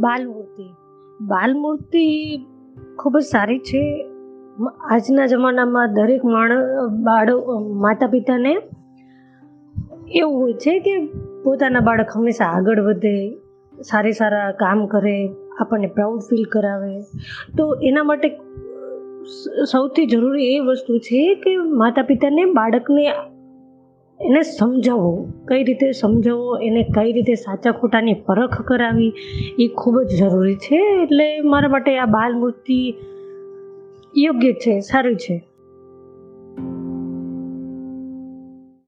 બાલમૂર્તિ. બાલમૂર્તિ ખૂબ જ સારી છે. આજના જમાનામાં દરેક માણસ બાળક માતા પિતાને એવું હોય છે કે પોતાના બાળક હંમેશા આગળ વધે, સારી સારા કામ કરે, આપણને પ્રાઉડ ફીલ કરાવે. તો એના માટે સૌથી જરૂરી એ વસ્તુ છે કે માતા પિતાને બાળકને એને સમજાવવો કઈ રીતે સમજાવવો એને કઈ રીતે સાચા ખોટાની પરખ કરાવી, એ ખૂબ જ જરૂરી છે. એટલે મારા માટે આ બાલમૂર્તિ યોગ્ય છે, સારું છે.